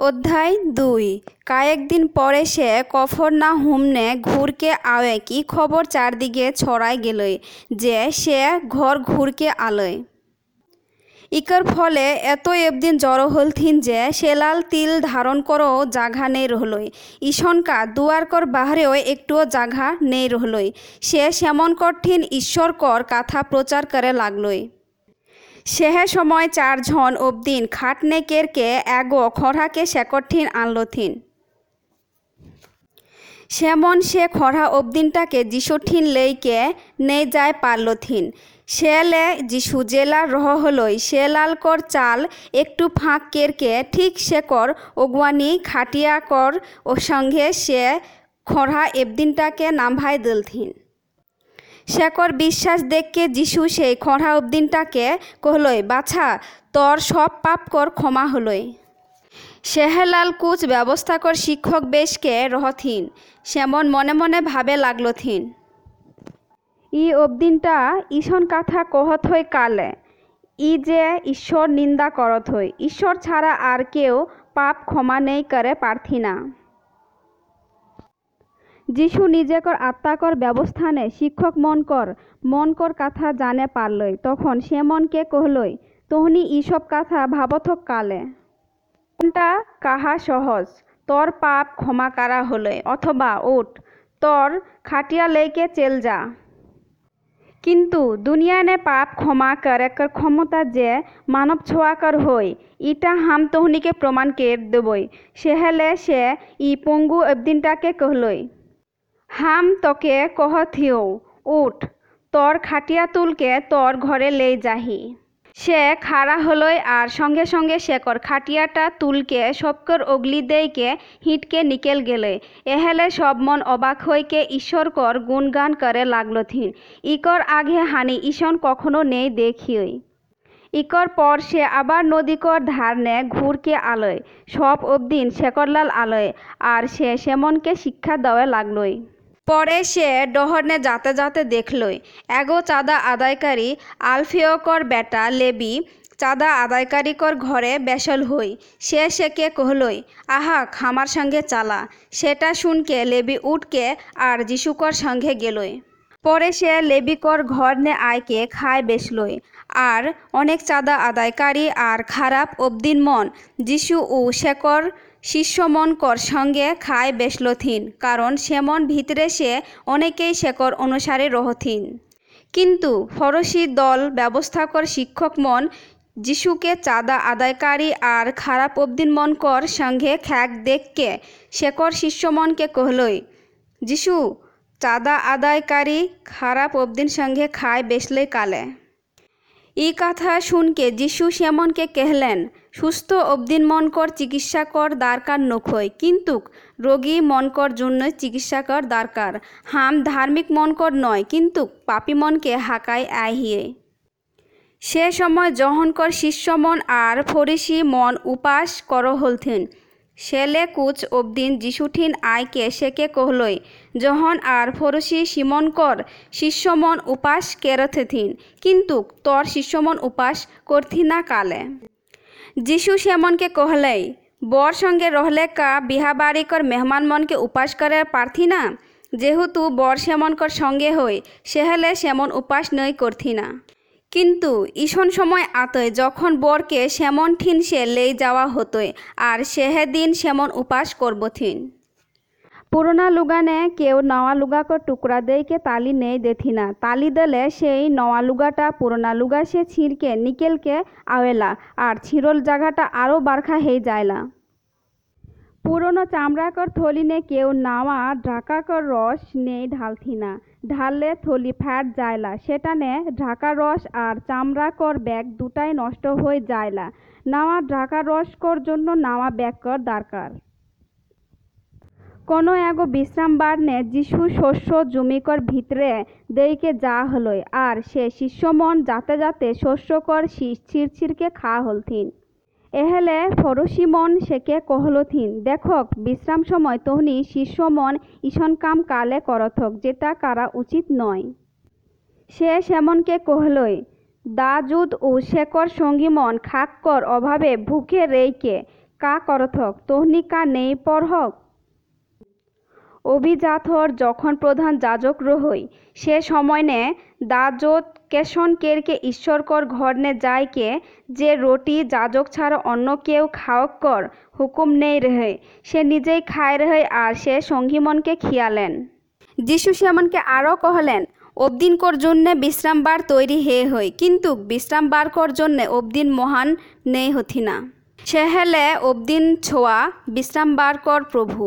অধ্যায় দুই। কয়েকদিন পরে সে কফর না হুমনে ঘুরকে আওয়ে কি খবর চারদিকে ছড়াই গেলই যে সে ঘর ঘুরকে আলয়। ইকার ফলে এত একদিন জড়ো হলথিন যে সেলাল তিল ধারণ করো জাঘা নেই রহলই। ঈশনকা দুয়ারকর বাহারেও একটুও জাঘা নেই রহলই। সে সেমন কঠিন ঈশ্বরকর কথা প্রচার করে লাগলই। সেহে সময় চারজন অবদিন খাটনে কেরকে এগো খড়াকে শেকঠিন আনলথিন সেমন সে খরা অবদিনটাকে যিশুঠিন লেইকে নেই যায় পারলথিন সেলে যিশু জেলার রহ হলই লালকর চাল, একটু ফাঁক কেরকে ঠিক শেকর ওগুয়ানি খাটিয়া কর ও সঙ্গে সে খরা এবদিনটাকে নামভাই দিলথিন শেকর বিশ্বাস দেখকে যিশু সেই খড়া অবদিনটাকে কহলই, বাছা, তোর সব পাপ কর, ক্ষমা হলই। সেহেলাল কুচ ব্যবস্থাকর শিক্ষক বেশকে রহথিন। সেমন মনে মনে ভাবে লাগলথিন ই অবদিনটা ঈশন কথা কহত হই কালে। ই যে ঈশ্বর নিন্দা করত হই। ঈশ্বর ছাড়া আর কেউ পাপ ক্ষমা নেই করে পারথি না যিশু নিজেকর আত্মাকর ব্যবস্থানে শিক্ষক মনকর মনকর কথা জানে পারলই। তখন সে মনকে কহলই, তহনি ইসব কথা ভাবথক কালে। কোনটা কাহা সহজ? তোর পাপ ক্ষমা কারা হল অথবা ওট তোর খাটিয়া লেইকে চেল যা। কিন্তু দুনিয়ানে পাপ ক্ষমা করে কর ক্ষমতা যে মানব ছোয়াকর হই, ইটা হাম তোহনিকে প্রমাণ কে দেবই। সেহেলে সে ই পঙ্গু অবদিনটাকে কহলই। হাম তোকে কহথিও উঠ। তোর খাটিয়া তুলকে তোর ঘরে লে যাহি। সে খাড়া হলই আর সঙ্গে সঙ্গে শেকর খাটিয়াটা তুলকে সবকর অগলি দেইকে হিটকে নিকেল গেলে। এহেলে সব মন অবাক হইকে ঈশ্বরকর গুণগান করে লাগলথিন। ইকর আগে হানি ঈশন কখনো নেই দেখিই ইকর পর সে আবার নদীকর ধারনে ঘুরকে আলয়। সব অবদিন শেকরলাল আলয়, আর সে সেমনকে শিক্ষা দেওয়া লাগলই। পরে সে ডহরনে যাতে যাতে দেখলই। এগো চাঁদা আদায়কারী আলফিয়কর বেটা লেবি, চাঁদা আদায়কারীকর ঘরে বেসল হই। সে সেকে কহলই, আহা, খামার সঙ্গে চালা। সেটা শুনকে লেবি উঠকে আর যিশুকর সঙ্গে গেলই। পরে সে লেবিকর ঘর নে আয়কে খায় বেসলই। আর অনেক চাঁদা আদায়কারী আর খারাপ অবদিন মন, যিশু ও শেকর শিষ্যমনকর সঙ্গে খায় বেসলথিন কারণ সেমন ভিতরে সে অনেকেই শেকর অনুসারে রহথিন। কিন্তু ফরসি দল ব্যবস্থাকর শিক্ষক মন যিশুকে চাঁদা আদায়কারী আর খারাপ অবদিন মনকর সঙ্গে খ্যাক দেখকে শেকর শিষ্যমনকে কহলই, যিশু, চাঁদা আদায়কারী, খারাপ অবদিন সঙ্গে খায় বেসলে কালে ই কথা শুনকে যিশু সেমনকে কেহলেন সুস্থ অবদিন মনকর চিকিৎসা কর দরকার নখই কিন্তু রোগী মনকর জন্য চিকিৎসা কর দরকার হাম ধার্মিক মনকর নয়, কিন্তু পাপি মনকে হাকায় আহিয়ে সে সময় জহনকর শিষ্যমন আর ফরিসি মন উপাস কর হলথিন। সেলে কুচ অবদিন যিশুঠিন আয়কে সেকে কহলই। জহন আর ফরসি সিমনকর শিষ্যমন উপাস কেরথেথিন। কিন্তু তর শিষ্যমন উপাস করথি না কালে। যিশু সেমনকে কহলেই বর সঙ্গে রহলে কা বিহাবাড়িকর মেহমান মনকে উপাস করে পারথি না? যেহেতু বর সেমনকর সঙ্গে হই সেহেলে সেমন উপাস নই করথি না? কিন্তু ঈশন সময় আতয় যখন বরকে সেমন ঠিন সে লেই যাওয়া হতোয় আর সেহে দিন সেমন উপাস করবথিন পুরোনা লুগানে কেউ নওয়া লুগাকর টুকরা দেইকে তালি নেই দেথি না তালি দিলে সেই নওয়া লুগাটা পুরোনা লুগা সে ছিঁড়কে নিকেলকে আওয়েলা আর ছিরল জায়গাটা আরও বারখা হয়ে যায়লা পুরনো চামড়াকর থলিনে কেউ নাওয়া ঢাকাকর রস নেই ঢালথি না ঢাললে থলি ফ্যাট যায়লা সেটানে ঢাকা রস আর চামড়াকর ব্যাগ দুটাই নষ্ট হয়ে যায়লা নাওয়া ঢাকা রসকর জন্য নাওয়া ব্যাগকর দরকার কোনো এগো বিশ্রাম বারনে যিশু শস্য জমিকর ভিতরে দেইকে যা হলই, আর সে শিষ্যমন যাতে যাতে শস্যকর ছিড়ছিড়কে খা হলথিন। এহেলে ফরসি মন সেকে কহলথিন, দেখক বিশ্রাম সময় তোহনি শিষ্য মন ঈশন কাম কালে করথক, যেটা কারা উচিত নয়। সে সেমনকে কহলই, দাজুদ ও শেকর সঙ্গী মন খাক্কর অভাবে ভুখে রেইকে, কা করথক, তোহনি কা নেই পড়হক অভিজাতর যখন প্রধান যাজক রহই, সে সময় নে দাজত কেশন কেরকে ঈশ্বরকর ঘর নে যায়কে যে রুটি যাজক ছাড়া অন্য কেউ খাওক কর হুকুম নেই রহে। সে নিজেই খায় রহে আর সে সঙ্গীমনকে খিয়ালেন। যিশু সেমনকে আরও কহলেন, অবদিন কর জন্যে বিশ্রামবার তৈরি হে হই, কিন্তু বিশ্রামবার কর জন্যে অবদিন মহান নেই হথি না। সে হেলে অবদিন ছোয়া, বিশ্রামবার কর প্রভু।